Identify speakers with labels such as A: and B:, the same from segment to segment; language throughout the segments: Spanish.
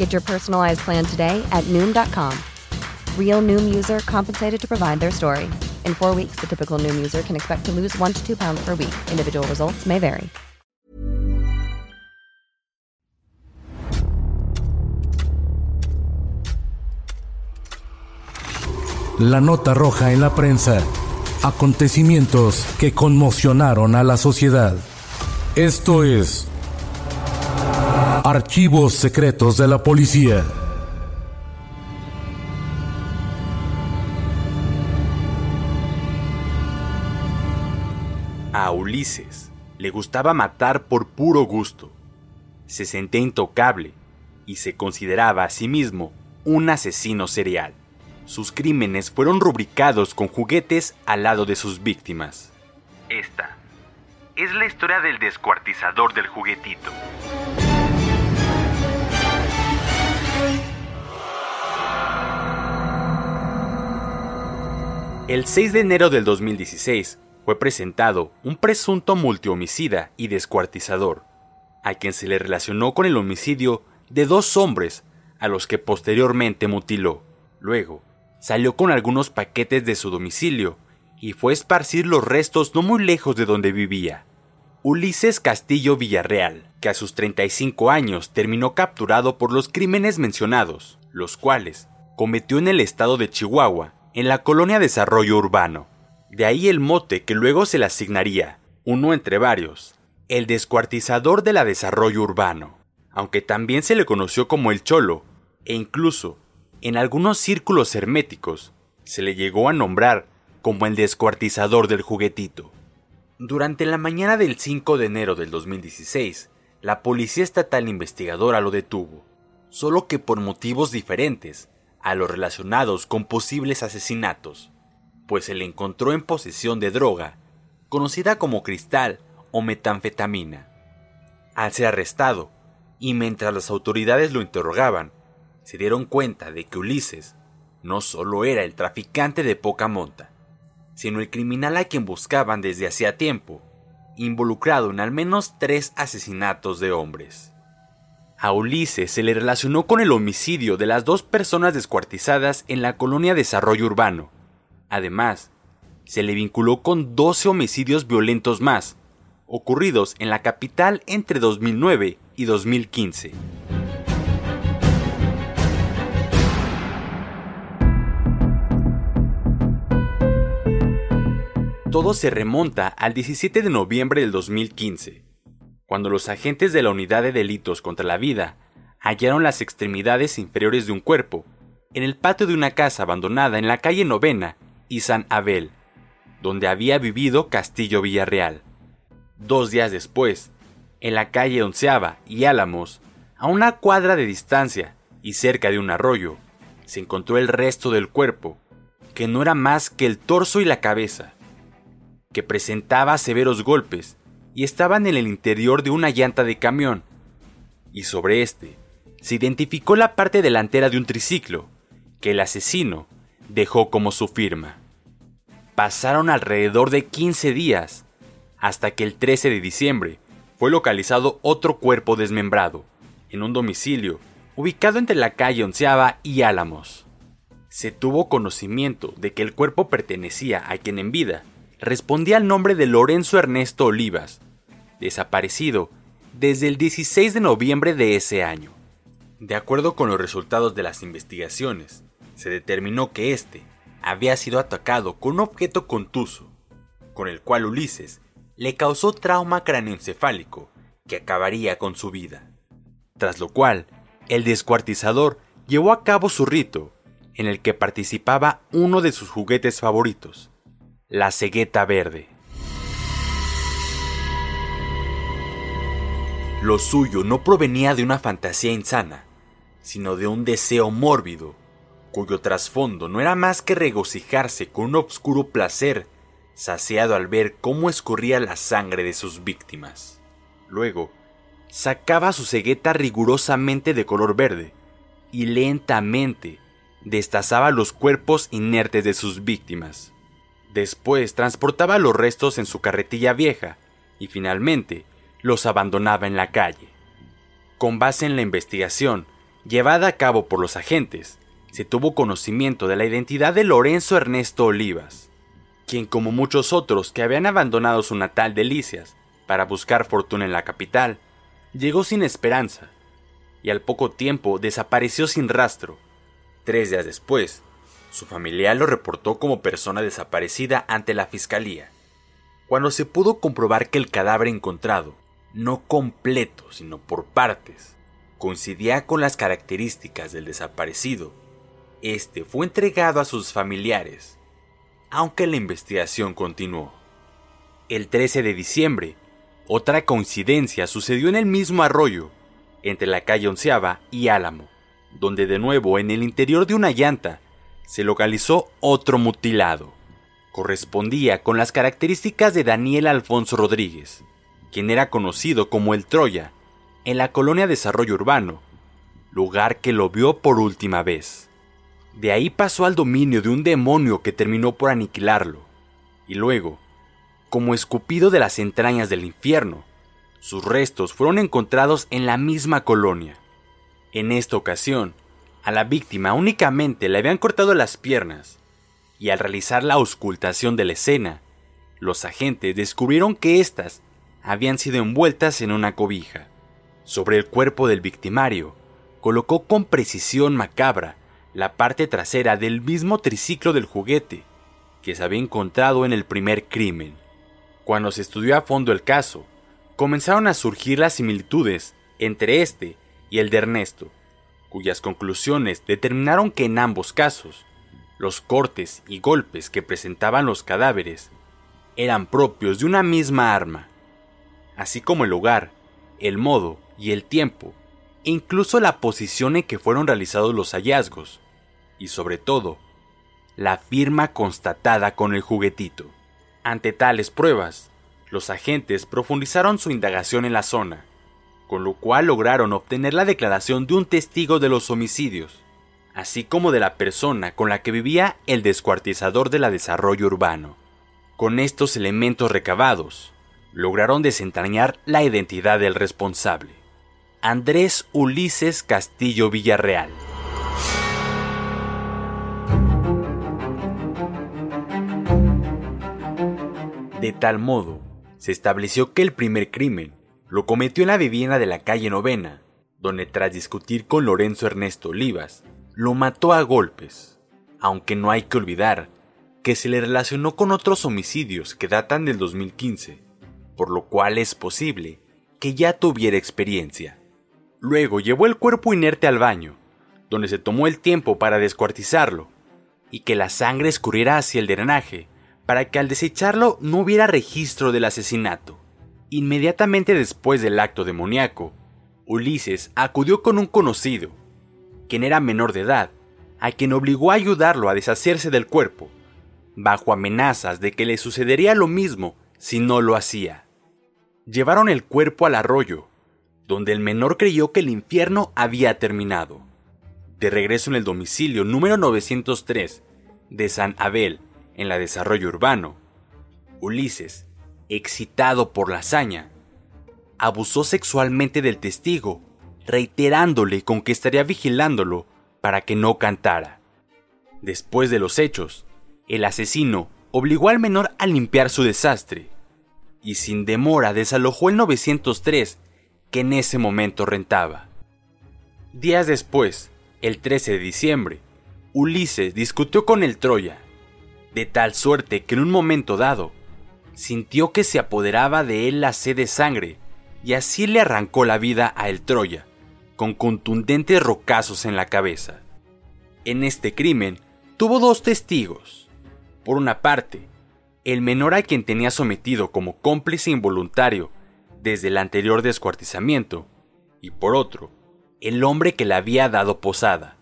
A: Get your personalized plan today at Noom.com. Real Noom user compensated to provide their story. In four weeks, the typical Noom user can expect to lose one to two pounds per week. Individual results may vary.
B: La nota roja en la prensa. Acontecimientos que conmocionaron a la sociedad. Esto es Archivos secretos de la policía.
C: A Ulises le gustaba matar por puro gusto. Se sentía intocable y se consideraba a sí mismo un asesino serial. Sus crímenes fueron rubricados con juguetes al lado de sus víctimas. Esta es la historia del descuartizador del juguetito. El 6 de enero del 2016 fue presentado un presunto multihomicida y descuartizador, a quien se le relacionó con el homicidio de dos hombres a los que posteriormente mutiló. Luego, salió con algunos paquetes de su domicilio y fue a esparcir los restos no muy lejos de donde vivía. Ulises Castillo Villarreal, que a sus 35 años terminó capturado por los crímenes mencionados, los cuales cometió en el estado de Chihuahua en la colonia Desarrollo Urbano. De ahí el mote que luego se le asignaría, uno entre varios, el descuartizador de la Desarrollo Urbano, aunque también se le conoció como el Cholo, e incluso, en algunos círculos herméticos, se le llegó a nombrar como el descuartizador del juguetito. Durante la mañana del 5 de enero del 2016, la Policía Estatal Investigadora lo detuvo, solo que por motivos diferentes, a los relacionados con posibles asesinatos, pues se le encontró en posesión de droga, conocida como cristal o metanfetamina. Al ser arrestado, y mientras las autoridades lo interrogaban, se dieron cuenta de que Ulises no solo era el traficante de poca monta, sino el criminal a quien buscaban desde hacía tiempo, involucrado en al menos tres asesinatos de hombres. A Ulises se le relacionó con el homicidio de las dos personas descuartizadas en la colonia Desarrollo Urbano. Además, se le vinculó con 12 homicidios violentos más, ocurridos en la capital entre 2009 y 2015. Todo se remonta al 17 de noviembre del 2015 cuando los agentes de la Unidad de Delitos contra la Vida hallaron las extremidades inferiores de un cuerpo en el patio de una casa abandonada en la calle Novena y San Abel, donde había vivido Castillo Villarreal. Dos días después, en la calle Onceava y Álamos, a una cuadra de distancia y cerca de un arroyo, se encontró el resto del cuerpo, que no era más que el torso y la cabeza, que presentaba severos golpes estaban en el interior de una llanta de camión. Y sobre este se identificó la parte delantera de un triciclo que el asesino dejó como su firma. Pasaron alrededor de 15 días hasta que el 13 de diciembre fue localizado otro cuerpo desmembrado en un domicilio ubicado entre la calle Onceava y Álamos. Se tuvo conocimiento de que el cuerpo pertenecía a quien en vida respondía al nombre de Lorenzo Ernesto Olivas, desaparecido desde el 16 de noviembre de ese año. De acuerdo con los resultados de las investigaciones, se determinó que este había sido atacado con un objeto contuso, con el cual Ulises le causó trauma craneoencefálico que acabaría con su vida. Tras lo cual, el descuartizador llevó a cabo su rito, en el que participaba uno de sus juguetes favoritos, la cegueta verde. Lo suyo no provenía de una fantasía insana, sino de un deseo mórbido, cuyo trasfondo no era más que regocijarse con un obscuro placer, saciado al ver cómo escurría la sangre de sus víctimas. Luego, sacaba su cegueta rigurosamente de color verde y lentamente destazaba los cuerpos inertes de sus víctimas. Después transportaba los restos en su carretilla vieja y finalmente los abandonaba en la calle. Con base en la investigación llevada a cabo por los agentes, se tuvo conocimiento de la identidad de Lorenzo Ernesto Olivas, quien como muchos otros que habían abandonado su natal Delicias para buscar fortuna en la capital, llegó sin esperanza y al poco tiempo desapareció sin rastro. Tres días después, su familiar lo reportó como persona desaparecida ante la fiscalía. Cuando se pudo comprobar que el cadáver encontrado, no completo sino por partes, coincidía con las características del desaparecido, este fue entregado a sus familiares, aunque la investigación continuó. El 13 de diciembre, otra coincidencia sucedió en el mismo arroyo, entre la calle Onceava y Álamo, donde de nuevo en el interior de una llanta se localizó otro mutilado. Correspondía con las características de Daniel Alfonso Rodríguez, quien era conocido como el Troya en la colonia Desarrollo Urbano, lugar que lo vio por última vez. De ahí pasó al dominio de un demonio que terminó por aniquilarlo, y luego, como escupido de las entrañas del infierno, sus restos fueron encontrados en la misma colonia. En esta ocasión, a la víctima únicamente le habían cortado las piernas, y al realizar la auscultación de la escena, los agentes descubrieron que éstas habían sido envueltas en una cobija. Sobre el cuerpo del victimario, colocó con precisión macabra la parte trasera del mismo triciclo del juguete que se había encontrado en el primer crimen. Cuando se estudió a fondo el caso, comenzaron a surgir las similitudes entre este y el de Ernesto, cuyas conclusiones determinaron que en ambos casos, los cortes y golpes que presentaban los cadáveres eran propios de una misma arma, así como el lugar, el modo y el tiempo, e incluso la posición en que fueron realizados los hallazgos, y sobre todo, la firma constatada con el juguetito. Ante tales pruebas, los agentes profundizaron su indagación en la zona, con lo cual lograron obtener la declaración de un testigo de los homicidios, así como de la persona con la que vivía el descuartizador de la desarrollo urbano. Con estos elementos recabados, lograron desentrañar la identidad del responsable. Andrés Ulises Castillo Villarreal. De tal modo, se estableció que el primer crimen lo cometió en la vivienda de la calle Novena, donde tras discutir con Lorenzo Ernesto Olivas, lo mató a golpes, aunque no hay que olvidar que se le relacionó con otros homicidios que datan del 2015, por lo cual es posible que ya tuviera experiencia. Luego llevó el cuerpo inerte al baño, donde se tomó el tiempo para descuartizarlo, y que la sangre escurriera hacia el drenaje, para que al desecharlo no hubiera registro del asesinato. Inmediatamente después del acto demoníaco, Ulises acudió con un conocido, quien era menor de edad, a quien obligó a ayudarlo a deshacerse del cuerpo, bajo amenazas de que le sucedería lo mismo si no lo hacía. Llevaron el cuerpo al arroyo, donde el menor creyó que el infierno había terminado. De regreso en el domicilio número 903 de San Abel, en la desarrollo urbano, Ulises, excitado por la hazaña, abusó sexualmente del testigo, reiterándole con que estaría vigilándolo para que no cantara. Después de los hechos, el asesino obligó al menor a limpiar su desastre y sin demora desalojó el 903 que en ese momento rentaba. Días después, el 13 de diciembre, Ulises discutió con el Troya de tal suerte que en un momento dado sintió que se apoderaba de él la sed de sangre y así le arrancó la vida a el Troya, con contundentes rocazos en la cabeza. En este crimen tuvo dos testigos. Por una parte, el menor a quien tenía sometido como cómplice involuntario desde el anterior descuartizamiento, y por otro, el hombre que le había dado posada.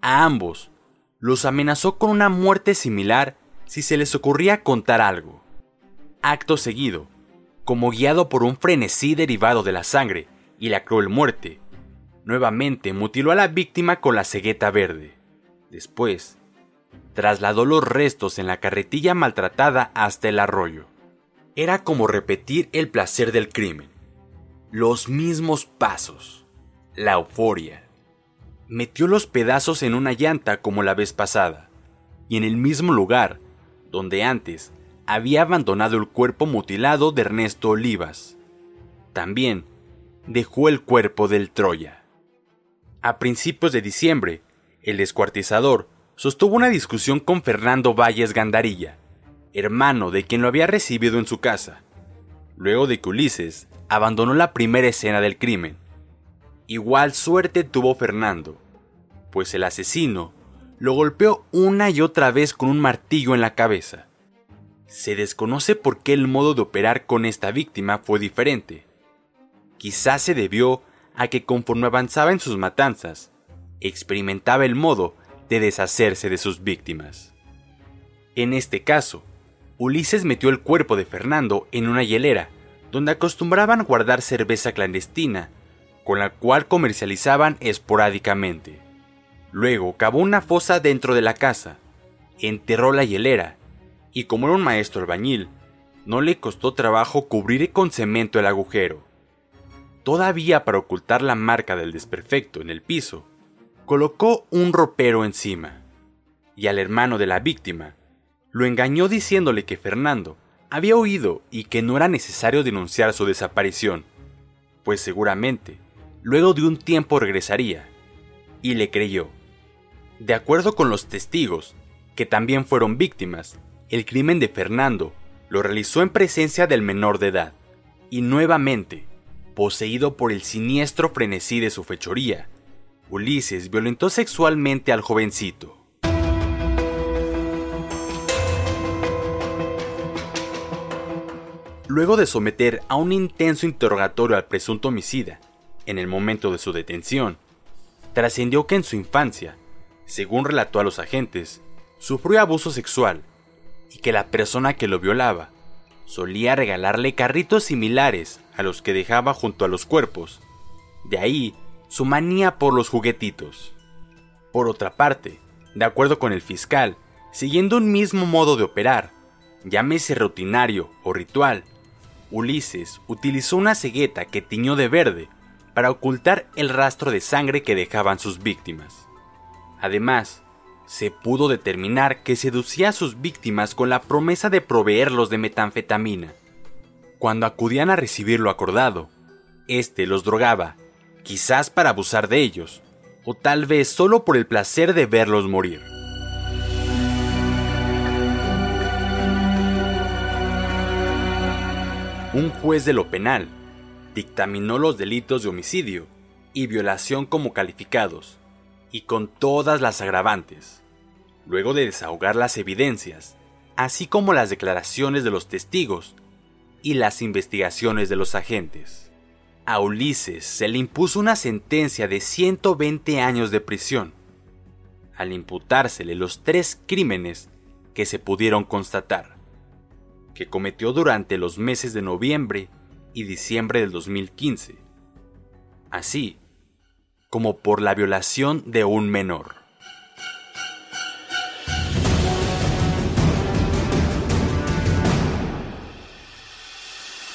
C: A ambos los amenazó con una muerte similar si se les ocurría contar algo. Acto seguido, como guiado por un frenesí derivado de la sangre y la cruel muerte, nuevamente mutiló a la víctima con la cegueta verde. Después, trasladó los restos en la carretilla maltratada hasta el arroyo. Era como repetir el placer del crimen. Los mismos pasos. La euforia. Metió los pedazos en una llanta como la vez pasada, y en el mismo lugar donde antes había abandonado el cuerpo mutilado de Ernesto Olivas. También dejó el cuerpo del Troya. A principios de diciembre, el descuartizador sostuvo una discusión con Fernando Valles Gandarilla, hermano de quien lo había recibido en su casa, luego de que Ulises abandonó la primera escena del crimen. Igual suerte tuvo Fernando, pues el asesino lo golpeó una y otra vez con un martillo en la cabeza. Se desconoce por qué el modo de operar con esta víctima fue diferente. Quizás se debió a que conforme avanzaba en sus matanzas, experimentaba el modo de deshacerse de sus víctimas. En este caso, Ulises metió el cuerpo de Fernando en una hielera, donde acostumbraban guardar cerveza clandestina, con la cual comercializaban esporádicamente. Luego cavó una fosa dentro de la casa, enterró la hielera, y como era un maestro albañil, no le costó trabajo cubrir con cemento el agujero. Todavía para ocultar la marca del desperfecto en el piso, colocó un ropero encima, y al hermano de la víctima lo engañó diciéndole que Fernando había huido y que no era necesario denunciar su desaparición, pues seguramente luego de un tiempo regresaría, y le creyó. De acuerdo con los testigos, que también fueron víctimas, el crimen de Fernando lo realizó en presencia del menor de edad, y nuevamente, poseído por el siniestro frenesí de su fechoría, Ulises violentó sexualmente al jovencito. Luego de someter a un intenso interrogatorio al presunto homicida, en el momento de su detención, trascendió que en su infancia, según relató a los agentes, sufrió abuso sexual y que la persona que lo violaba solía regalarle carritos similares a los que dejaba junto a los cuerpos. De ahí su manía por los juguetitos. Por otra parte, de acuerdo con el fiscal, siguiendo un mismo modo de operar, llámese rutinario o ritual, Ulises utilizó una cegueta que tiñó de verde para ocultar el rastro de sangre que dejaban sus víctimas. Además, se pudo determinar que seducía a sus víctimas con la promesa de proveerlos de metanfetamina. Cuando acudían a recibir lo acordado, este los drogaba quizás para abusar de ellos, o tal vez solo por el placer de verlos morir. Un juez de lo penal dictaminó los delitos de homicidio y violación como calificados, y con todas las agravantes, luego de desahogar las evidencias, así como las declaraciones de los testigos y las investigaciones de los agentes. A Ulises se le impuso una sentencia de 120 años de prisión, al imputársele los tres crímenes que se pudieron constatar, que cometió durante los meses de noviembre y diciembre del 2015, así como por la violación de un menor.